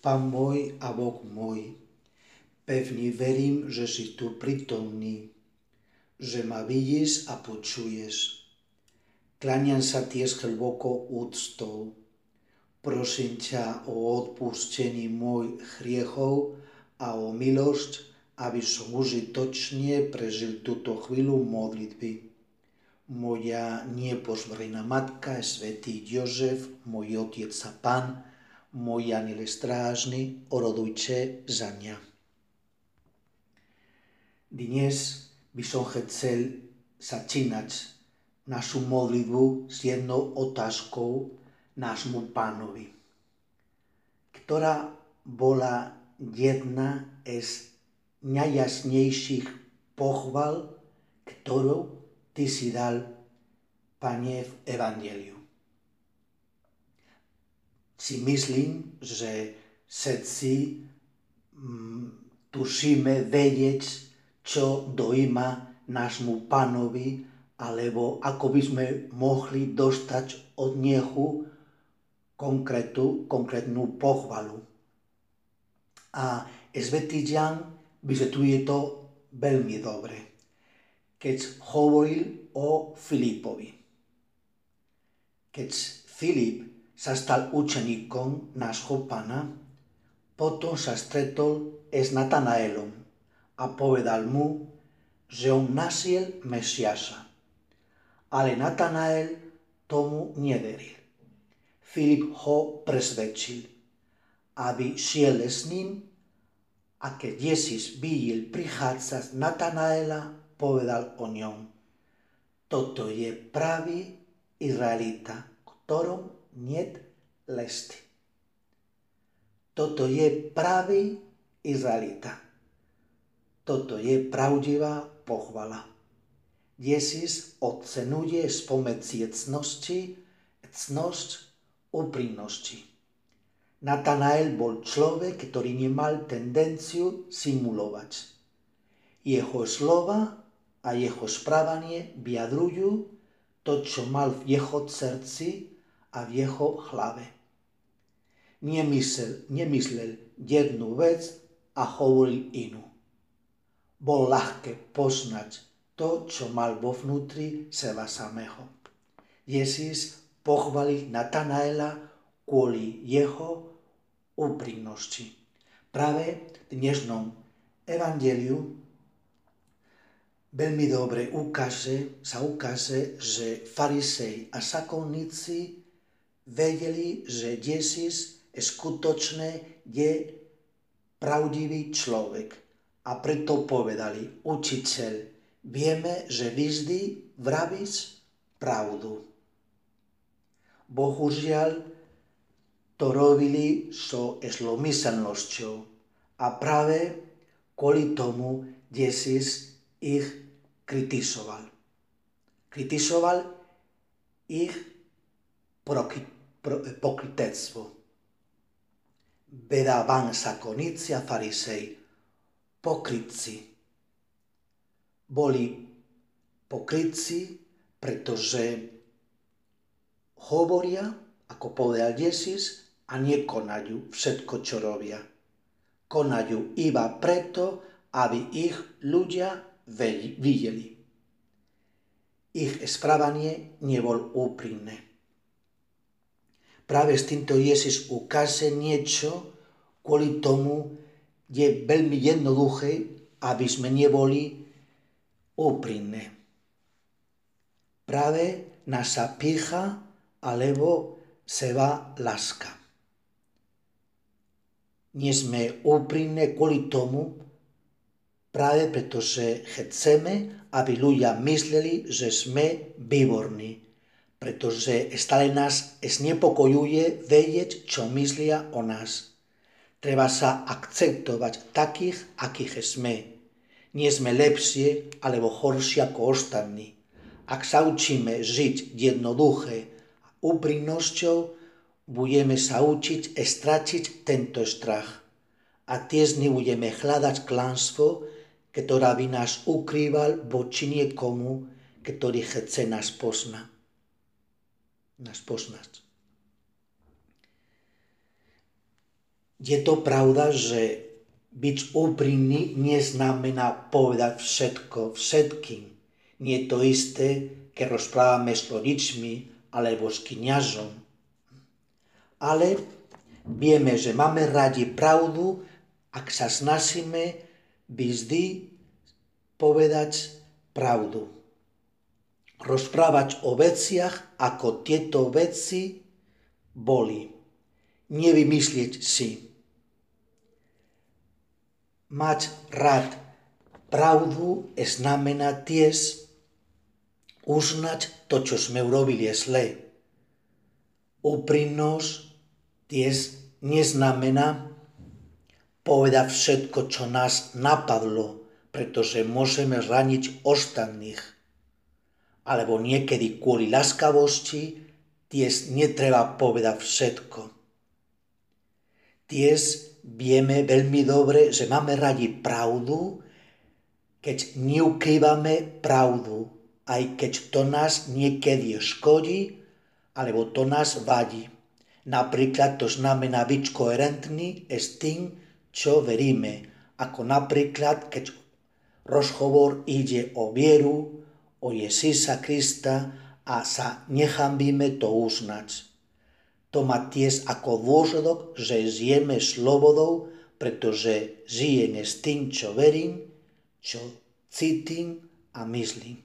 Pan môj a Boh môj, pevne verím, že si tu prítomný, že ma vidíš a počuješ. Kláňam sa tiež hlboko úctou. Prosím ťa o odpustení môj hriechov a o milosť, aby som užitočne prežil túto chvíľu modlitby. Moja nepožvrejná matka, svätý Jozef, môj otec a pán, môj aniel strážny, orodujte za mňa. Dnes by som chcel začínať našu modlitbu s jednou otázkou nášmu pánovi, ktorá bola jedna z najjasnejších pochval, ktorú ty si dal, Pane, v Evangeliu si myslím, že všetci mm, tušíme vedieť, čo dojíma nášmu pánovi, alebo ako by sme mohli dostať od Nehu konkrétnu, konkrétnu pochvalu. A Svetý Jan vysvetľuje to veľmi dobre, keď hovoril o Filipovi. Keď Filip sa stal učeníkom nášho pána, potom sa stretol s Natanaelom a povedal mu, že on nasiel Mesiasa. Ale Natanael tomu neveril. Filip ho presvedčil, aby šiel s ním a keď Jezus videl prichádzať Natanaela, povedal o ňom. Toto je pravý Izraelita, ktorom niet lesti. Toto je pravý Izraelita. Toto je pravdivá pochvala. Jezus ocenuje spomedzi cnosti, cnosť úprimnosti. Natanael bol človek, ktorý nemal tendenciu simulovať. Jeho slova a jeho správanie vyjadrujú to, čo mal v jeho srdci a v jeho hlave. Nemyslel, jednu vec a hovoril inú. Bol ľahké poznať to, čo mal vo vnútri seba samého. Jezus pochvalil Natanaela kvôli jeho úprimnosti. Práve dnešnom evangeliu veľmi dobre ukáže, sa ukáže, že farisej a sakovníci vedeli, že Jezus skutočne je pravdivý človek. A preto povedali, učiteľ, vieme, že vždy vravíš pravdu. Bohužiaľ, to robili so zlomyselnosťou a práve kvôli tomu Jezus ich kritizoval. Kritizoval ich pokrytectvo. Vedáván sa koníci a farisej, pokrytci. Boli pokrytci, pretože hovoria, ako povedal Jezus, a nekonajú všetko, čo robia. Konajú iba preto, aby ich ľudia videli. Ich správanie nebol úprimné. prave s ieses u ukáže niecho kvůli tomu je velmi jednoduché, aby jsme neboli upřímné. Právě nás zapícha, alebo seba láska. Nie sme úprimné kvôli tomu, práve pretože chceme, aby ľudia mysleli, že sme výborní, pretože stále nás znepokojuje vedieť, čo myslia o nás. Treba sa akceptovať takých, akých sme. Nie sme lepšie alebo horšie ako ostatní. Ak sa učíme žiť jednoduché a úprimnosťou, budeme sa učiť stratiť tento strach. A tiež nebudeme hľadať klanstvo, ktorá by nás ukrýval voči niekomu, ktorý chce nás poznať nás poznať. Je to pravda, že byť úprimný neznamená povedať všetko všetkým. Nie je to isté, keď rozprávame s rodičmi alebo s kniažom. Ale vieme, že máme radi pravdu, ak sa snažíme vždy povedať pravdu. Rozprávať o veciach, ako tieto veci boli. Nevymyslieť si mať rád pravdu znamená tiež uznať to, čo sme urobili zle. Úprimnosť tiež neznamená povedať všetko, čo nás napadlo, pretože môžeme raniť ostatných. Alebo niekedy kvôli láskavosti tiež netreba povedať všetko. Tiež vieme veľmi dobre, že máme radi pravdu, keď neukrývame pravdu, aj keď to nás niekedy škodí, alebo to nás vadí. Napríklad to znamená byť koherentný s tým, čo veríme. Ako napríklad, keď rozhovor ide o vieru, o Ježíša Krista a sa nechambíme to uznať. To má tiež ako dôsledok, že žijeme slobodou, pretože žijem s tým, čo verím, čo cítim a myslím.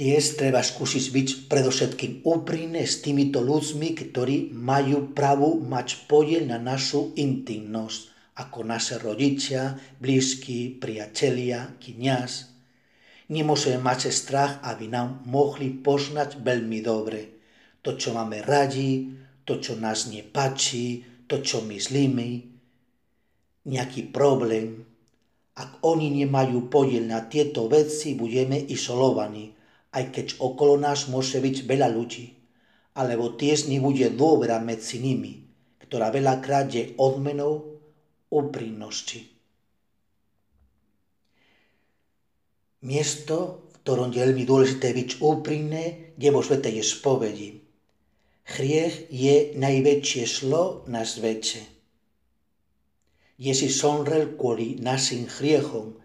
Tiež treba skúsiť byť predovšetkým úprimný s týmito ľuďmi, ktorí majú ako naše rodičia, blízky, priatelia, kniaz, Nemôžeme mať strach, aby nám mohli poznať veľmi dobre to, čo máme radi, to, čo nás nepáči, to, čo myslíme, nejaký problém. Ak oni nemajú podiel na tieto veci, budeme izolovaní, aj keď okolo nás môže byť veľa ľudí. Alebo tiež nebude dôvera medzi nimi, ktorá veľakrát je odmenou úprimnosti. Miesto, v ktorom je veľmi dôležité byť úprimné, je vo svetej spovedi. Hriech je najväčšie zlo na svete. Ježiš somrel kvôli našim hriechom,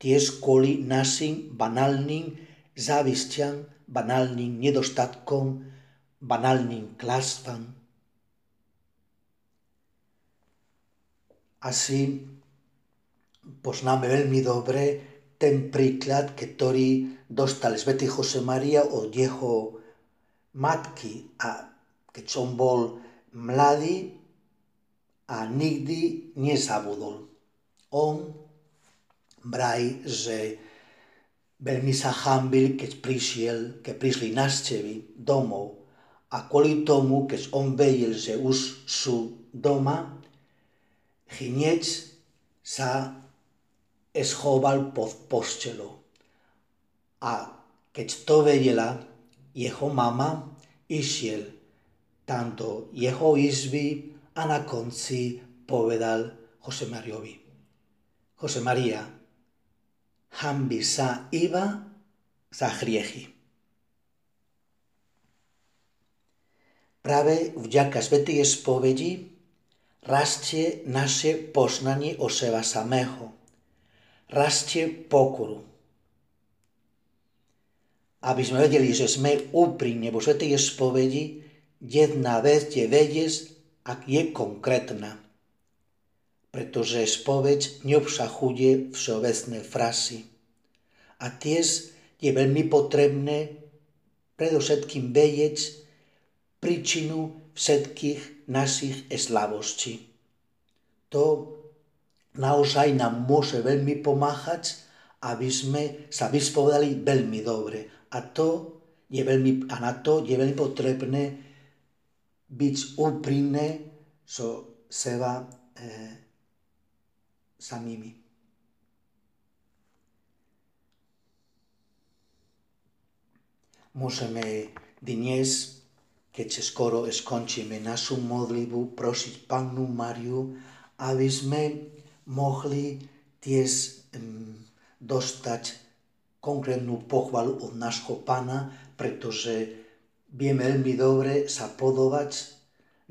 tiež kvôli našim banálnym závistiam, banálnym nedostatkom, banálnym klástvam. Asi poznáme veľmi dobre ten príklad, ktorý dostal svätý Jose Maria od jeho matky a keď som bol mladý a nikdy nezabudol. On vraj, že veľmi sa hambil, keď prišiel, keď prišli návštevy domov. A kvôli tomu, keď on vedel, že už sú doma, hneď sa schoval pod postelou. A keď to vedela jeho mama, išiel tam do jeho izby a na konci povedal Jose Mariovi. Jose Maria, hambi sa iba za hriechy. Práve vďaka Svetej spovedi rastie naše poznanie o seba samého rastie pokoru. Aby sme vedeli, že sme úprimne vo Svetej spovedi, jedna vec je vedieť, ak je konkrétna. Pretože spoveď neobsahuje všeobecné frasy. A tiež je veľmi potrebné predovšetkým vedieť príčinu všetkých našich slabostí. To naozaj nám môže veľmi pomáhať, aby sme sa vyspovedali veľmi dobre. A, to je veľmi, a na to je veľmi potrebné byť úprimné so seba e, samými. Môžeme dnes, keď sa skoro skončíme našu modlibu, prosiť Pannu Mariu, aby sme mohli tiež dostať konkrétnu pochvalu od nášho pána, pretože vieme veľmi dobre sa podobať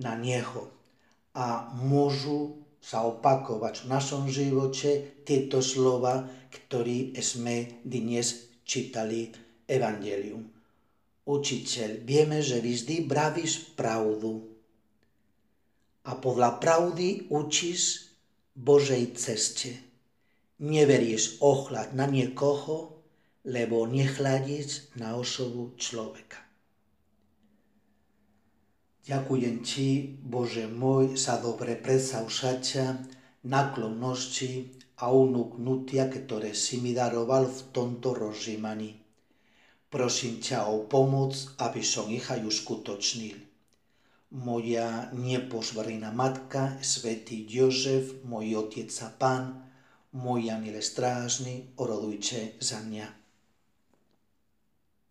na Neho a môžu sa opakovať v našom živote tieto slova, ktoré sme dnes čítali Evangelium. Učiteľ, vieme, že vždy bravíš pravdu a podľa pravdy učíš Božej ceste. Neveríš ohľad na niekoho, lebo nehľadíš na osobu človeka. Ďakujem Ti, Bože môj, za dobre predsavšatia, naklonosti a unúknutia, ktoré si mi daroval v tomto rozžímaní. Prosím ťa o pomoc, aby som ich aj uskutočnil. Moja nepožvrina matka, svätý Jozef, môj otec a pán, môj aniel strážny, orodujte za mňa.